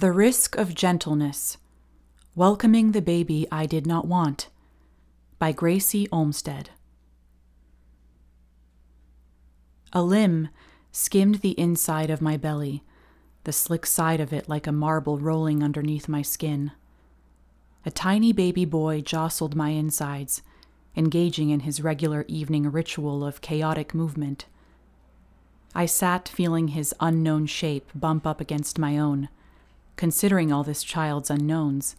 The Risk of Gentleness Welcoming the Baby I Did Not Want by Gracy Olmstead. A limb skimmed the inside of my belly, the slick side of it like a marble rolling underneath my skin. A tiny baby boy jostled my insides, engaging in his regular evening ritual of chaotic movement. I sat feeling his unknown shape bump up against my own, considering all this child's unknowns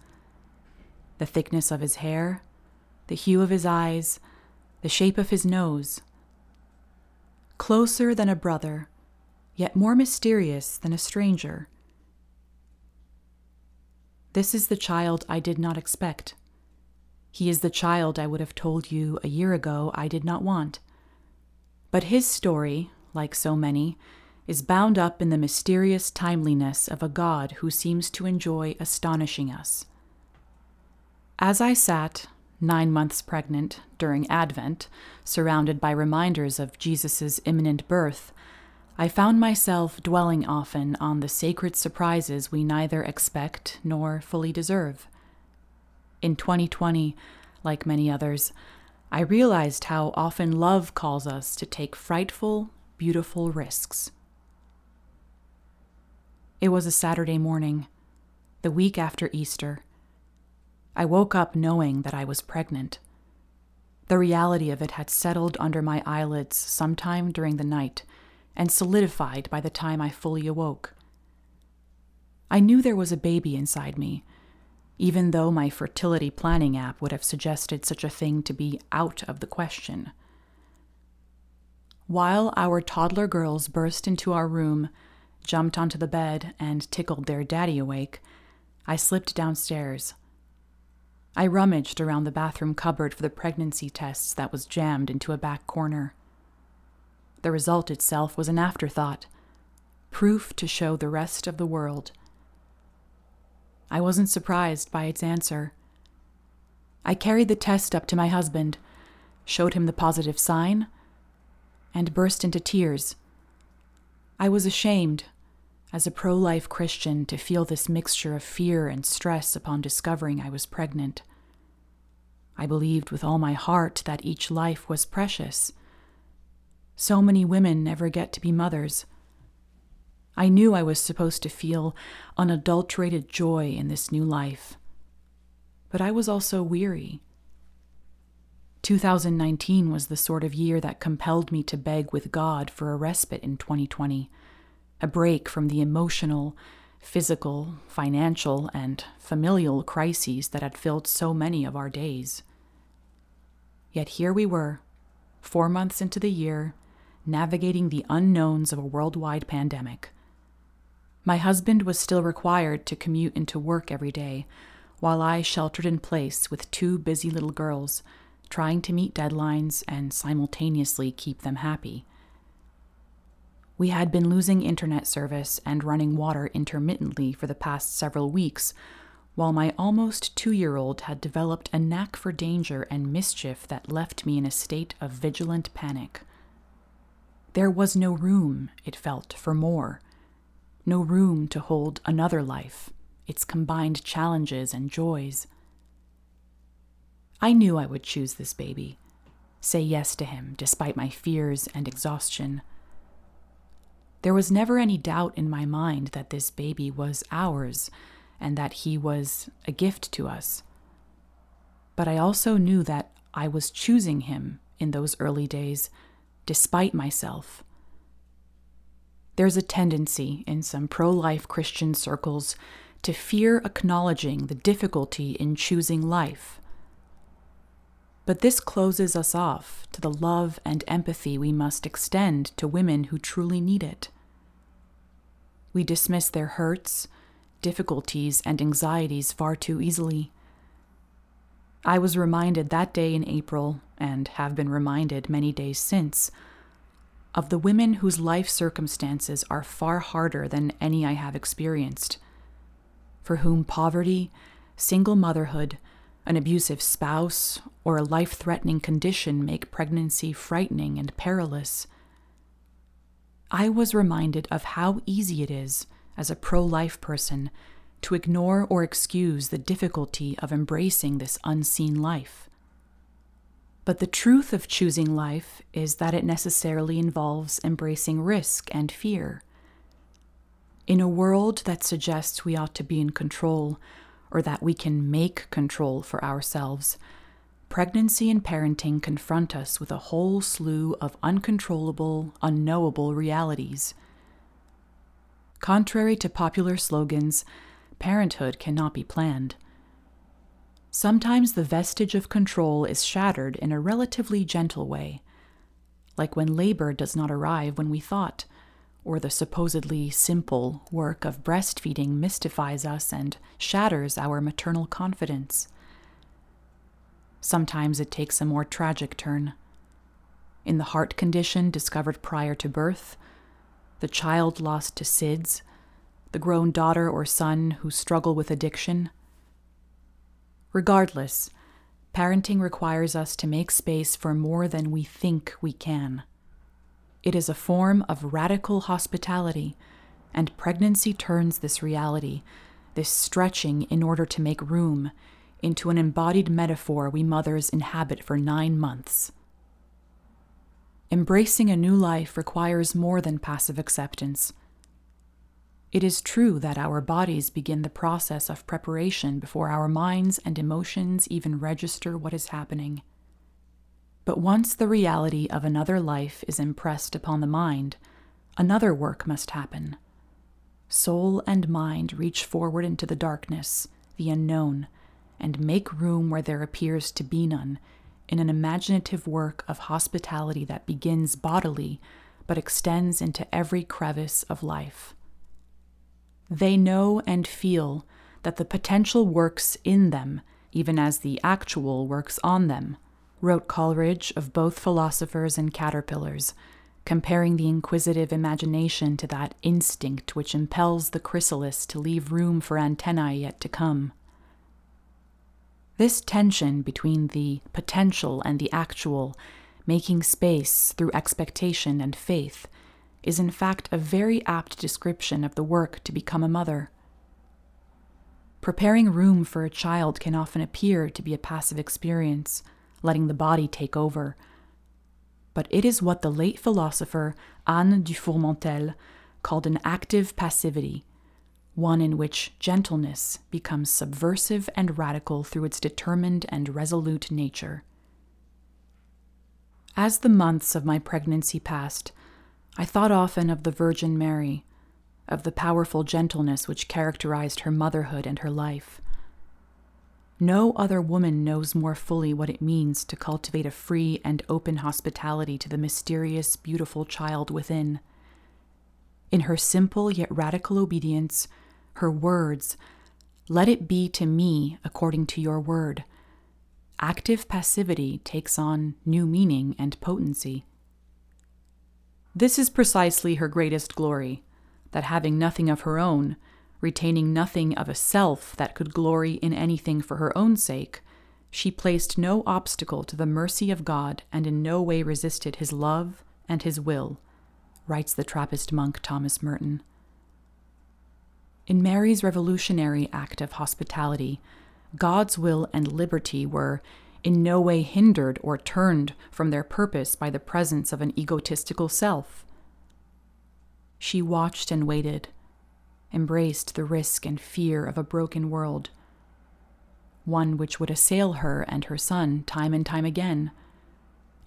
the thickness of his hair, the hue of his eyes, the shape of his nose. Closer than a brother, yet more mysterious than a stranger. This is the child I did not expect. He is the child I would have told you a year ago I did not want. But his story, like so many, is bound up in the mysterious timeliness of a God who seems to enjoy astonishing us. As I sat, nine months pregnant, during Advent, surrounded by reminders of Jesus' imminent birth, I found myself dwelling often on the sacred surprises we neither expect nor fully deserve. In 2020, like many others, I realized how often love calls us to take frightful, beautiful risks. It was a Saturday morning, the week after Easter. I woke up knowing that I was pregnant. The reality of it had settled under my eyelids sometime during the night and solidified by the time I fully awoke. I knew there was a baby inside me, even though my fertility planning app would have suggested such a thing to be out of the question. While our toddler girls burst into our room, jumped onto the bed, and tickled their daddy awake, I slipped downstairs I rummaged around the bathroom cupboard for the pregnancy tests that was jammed into a back corner. The result itself was an afterthought, proof to show the rest of the world. I wasn't surprised by its answer. I carried the test up to my husband, showed him the positive sign, and burst into tears. I was ashamed, as a pro life Christian, to feel this mixture of fear and stress upon discovering I was pregnant. I believed with all my heart that each life was precious. So many women never get to be mothers. I knew I was supposed to feel unadulterated joy in this new life. But I was also weary. 2019 was the sort of year that compelled me to beg with God for a respite in 2020 a break from the emotional, physical, financial, and familial crises that had filled so many of our days. Yet here we were, four months into the year, navigating the unknowns of a worldwide pandemic. My husband was still required to commute into work every day, while I sheltered in place with two busy little girls, trying to meet deadlines and simultaneously keep them happy. We had been losing internet service and running water intermittently for the past several weeks, while my almost two year old had developed a knack for danger and mischief that left me in a state of vigilant panic. There was no room, it felt, for more. No room to hold another life, its combined challenges and joys. I knew I would choose this baby, say yes to him despite my fears and exhaustion. There was never any doubt in my mind that this baby was ours and that he was a gift to us. But I also knew that I was choosing him in those early days, despite myself. There's a tendency in some pro life Christian circles to fear acknowledging the difficulty in choosing life. But this closes us off to the love and empathy we must extend to women who truly need it. We dismiss their hurts, difficulties, and anxieties far too easily. I was reminded that day in April, and have been reminded many days since, of the women whose life circumstances are far harder than any I have experienced, for whom poverty, single motherhood, an abusive spouse, or a life threatening condition make pregnancy frightening and perilous. I was reminded of how easy it is, as a pro life person, to ignore or excuse the difficulty of embracing this unseen life. But the truth of choosing life is that it necessarily involves embracing risk and fear. In a world that suggests we ought to be in control, or that we can make control for ourselves, pregnancy and parenting confront us with a whole slew of uncontrollable, unknowable realities. Contrary to popular slogans, parenthood cannot be planned. Sometimes the vestige of control is shattered in a relatively gentle way, like when labor does not arrive when we thought, or the supposedly simple work of breastfeeding mystifies us and shatters our maternal confidence. Sometimes it takes a more tragic turn. In the heart condition discovered prior to birth, the child lost to SIDS, the grown daughter or son who struggle with addiction. Regardless, parenting requires us to make space for more than we think we can. It is a form of radical hospitality, and pregnancy turns this reality, this stretching in order to make room, into an embodied metaphor we mothers inhabit for nine months. Embracing a new life requires more than passive acceptance. It is true that our bodies begin the process of preparation before our minds and emotions even register what is happening. But once the reality of another life is impressed upon the mind, another work must happen. Soul and mind reach forward into the darkness, the unknown, and make room where there appears to be none in an imaginative work of hospitality that begins bodily but extends into every crevice of life. They know and feel that the potential works in them, even as the actual works on them, wrote Coleridge of both philosophers and caterpillars, comparing the inquisitive imagination to that instinct which impels the chrysalis to leave room for antennae yet to come. This tension between the potential and the actual, making space through expectation and faith, is in fact a very apt description of the work to become a mother. Preparing room for a child can often appear to be a passive experience, letting the body take over. But it is what the late philosopher Anne Dufourmantelle called an active passivity, one in which gentleness becomes subversive and radical through its determined and resolute nature. As the months of my pregnancy passed, I thought often of the Virgin Mary, of the powerful gentleness which characterized her motherhood and her life. No other woman knows more fully what it means to cultivate a free and open hospitality to the mysterious, beautiful child within. In her simple yet radical obedience, her words, Let it be to me according to your word. Active passivity takes on new meaning and potency. This is precisely her greatest glory that having nothing of her own, retaining nothing of a self that could glory in anything for her own sake, she placed no obstacle to the mercy of God and in no way resisted his love and his will, writes the Trappist monk Thomas Merton. In Mary's revolutionary act of hospitality, God's will and liberty were in no way hindered or turned from their purpose by the presence of an egotistical self. She watched and waited, embraced the risk and fear of a broken world, one which would assail her and her son time and time again,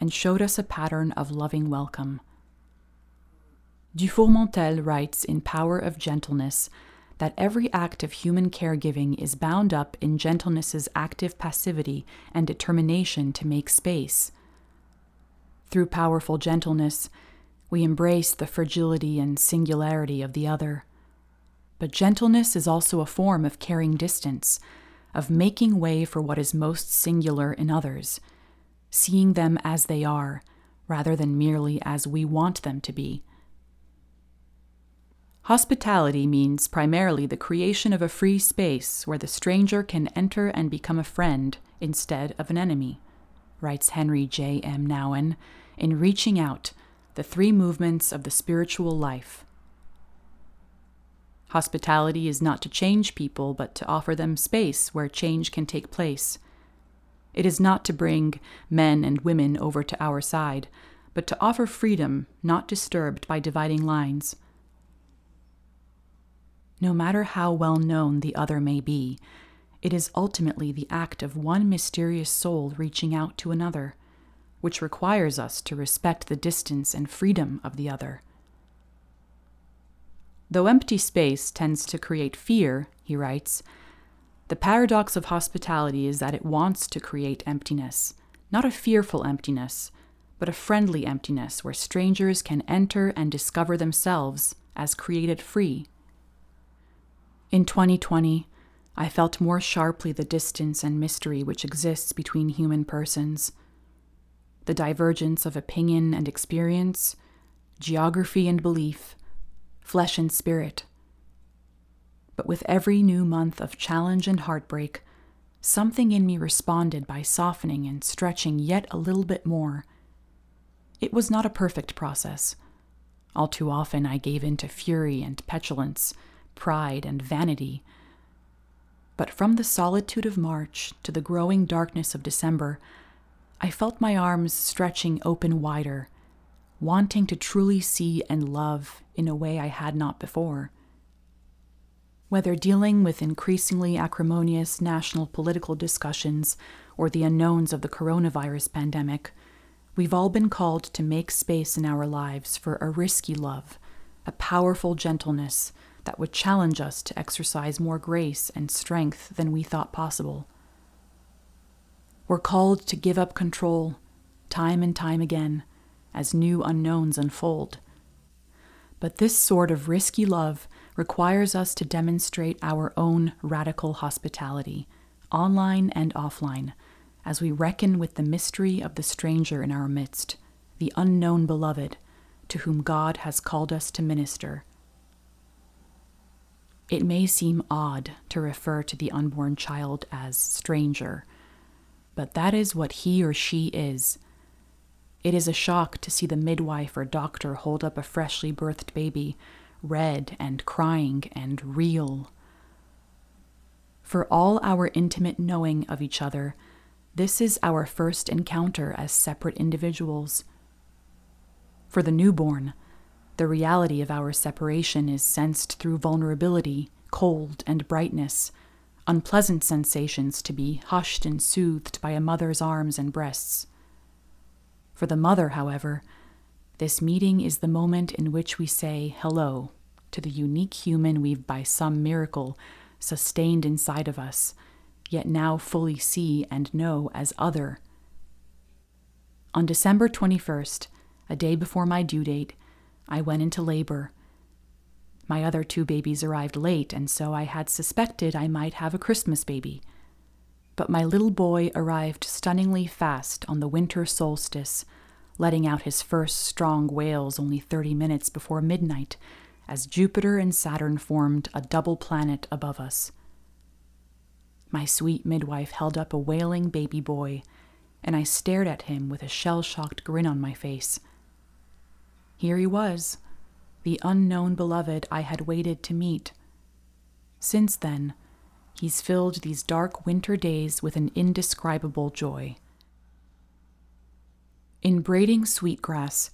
and showed us a pattern of loving welcome. Dufourmantelle writes in Power of Gentleness that every act of human caregiving is bound up in gentleness's active passivity and determination to make space. Through powerful gentleness, we embrace the fragility and singularity of the other. But gentleness is also a form of caring distance, of making way for what is most singular in others, seeing them as they are, rather than merely as we want them to be Hospitality means primarily the creation of a free space where the stranger can enter and become a friend instead of an enemy, writes Henri J. M. Nouwen in Reaching Out The Three Movements of the Spiritual Life. Hospitality is not to change people, but to offer them space where change can take place. It is not to bring men and women over to our side, but to offer freedom not disturbed by dividing lines. No matter how well known the other may be, it is ultimately the act of one mysterious soul reaching out to another, which requires us to respect the distance and freedom of the other. Though empty space tends to create fear, he writes, the paradox of hospitality is that it wants to create emptiness, not a fearful emptiness, but a friendly emptiness where strangers can enter and discover themselves as created free. In 2020, I felt more sharply the distance and mystery which exists between human persons. The divergence of opinion and experience, geography and belief, flesh and spirit. But with every new month of challenge and heartbreak, something in me responded by softening and stretching yet a little bit more. It was not a perfect process. All too often I gave in to fury and petulance, pride and vanity. But from the solitude of March to the growing darkness of December, I felt my arms stretching open wider, wanting to truly see and love in a way I had not before. Whether dealing with increasingly acrimonious national political discussions or the unknowns of the coronavirus pandemic, we've all been called to make space in our lives for a risky love, a powerful gentleness that would challenge us to exercise more grace and strength than we thought possible. We're called to give up control, time and time again, as new unknowns unfold. But this sort of risky love requires us to demonstrate our own radical hospitality, online and offline, as we reckon with the mystery of the stranger in our midst, the unknown beloved, to whom God has called us to minister. It may seem odd to refer to the unborn child as stranger, but that is what he or she is it is a shock to see the midwife or doctor hold up a freshly birthed baby, red and crying and real. For all our intimate knowing of each other, this is our first encounter as separate individuals. For the newborn, the reality of our separation is sensed through vulnerability, cold, and brightness, unpleasant sensations to be hushed and soothed by a mother's arms and breasts. For the mother, however, this meeting is the moment in which we say hello to the unique human we've by some miracle sustained inside of us, yet now fully see and know as other. On December 21st, a day before my due date, I went into labor. My other two babies arrived late, and so I had suspected I might have a Christmas baby but my little boy arrived stunningly fast on the winter solstice, letting out his first strong wails only 30 minutes before midnight as Jupiter and Saturn formed a double planet above us. My sweet midwife held up a wailing baby boy, and I stared at him with a shell shocked grin on my face. Here he was, the unknown beloved I had waited to meet. Since then, He's filled these dark winter days with an indescribable joy. In Braiding Sweetgrass,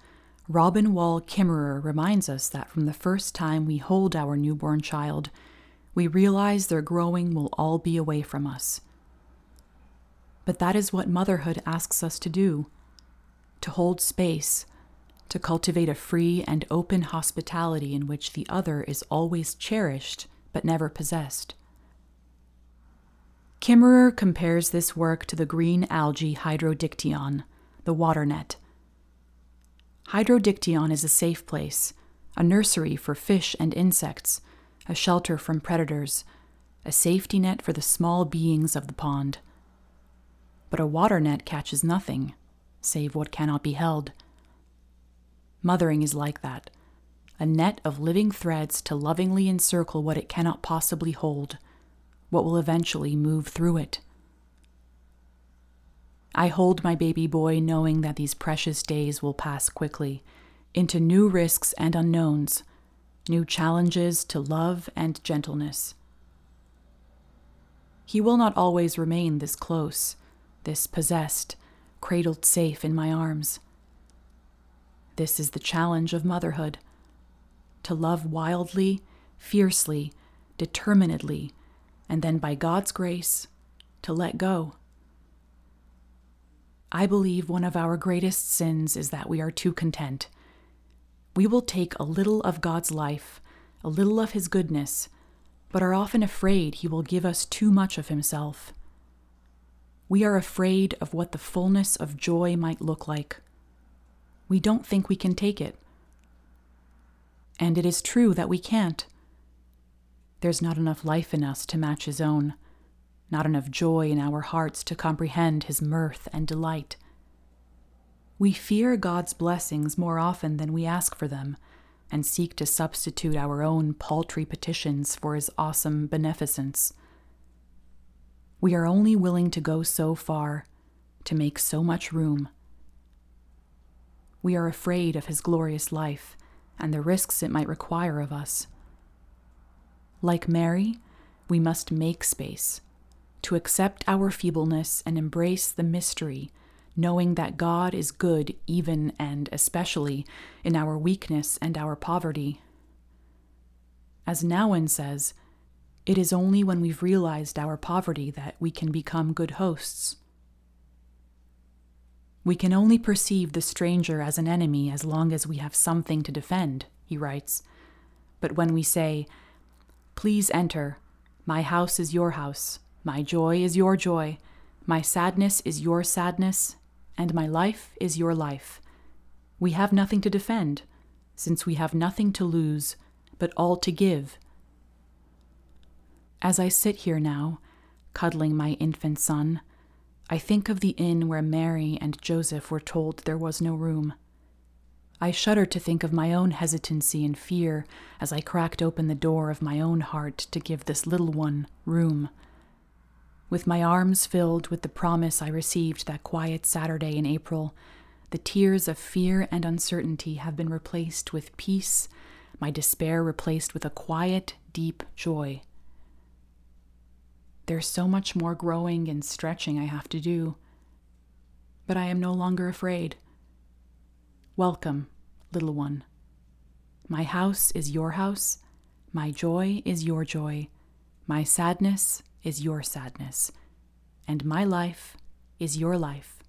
Robin Wall Kimmerer reminds us that from the first time we hold our newborn child, we realize their growing will all be away from us. But that is what motherhood asks us to do to hold space, to cultivate a free and open hospitality in which the other is always cherished but never possessed. Kimmerer compares this work to the green algae Hydrodictyon, the water net. Hydrodictyon is a safe place, a nursery for fish and insects, a shelter from predators, a safety net for the small beings of the pond. But a water net catches nothing, save what cannot be held. Mothering is like that a net of living threads to lovingly encircle what it cannot possibly hold what will eventually move through it. I hold my baby boy knowing that these precious days will pass quickly into new risks and unknowns, new challenges to love and gentleness. He will not always remain this close, this possessed, cradled safe in my arms. This is the challenge of motherhood to love wildly, fiercely, determinedly, and then by God's grace, to let go. I believe one of our greatest sins is that we are too content. We will take a little of God's life, a little of His goodness, but are often afraid He will give us too much of Himself. We are afraid of what the fullness of joy might look like. We don't think we can take it. And it is true that we can't. There's not enough life in us to match His own not enough joy in our hearts to comprehend his mirth and delight. We fear God's blessings more often than we ask for them, and seek to substitute our own paltry petitions for his awesome beneficence. We are only willing to go so far, to make so much room. We are afraid of his glorious life and the risks it might require of us. Like Mary, we must make space to accept our feebleness and embrace the mystery, knowing that God is good even and especially in our weakness and our poverty. As Nouwen says, it is only when we've realized our poverty that we can become good hosts. We can only perceive the stranger as an enemy as long as we have something to defend, he writes. But when we say, Please enter, my house is your house, my joy is your joy, my sadness is your sadness, and my life is your life. We have nothing to defend, since we have nothing to lose, but all to give. As I sit here now, cuddling my infant son, I think of the inn where Mary and Joseph were told there was no room. I shudder to think of my own hesitancy and fear as I cracked open the door of my own heart to give this little one room with my arms filled with the promise I received that quiet Saturday in April, the tears of fear and uncertainty have been replaced with peace, my despair replaced with a quiet, deep joy. There's so much more growing and stretching I have to do, but I am no longer afraid. Welcome, little one. My house is your house, my joy is your joy, my sadness is your sadness, and my life is your life.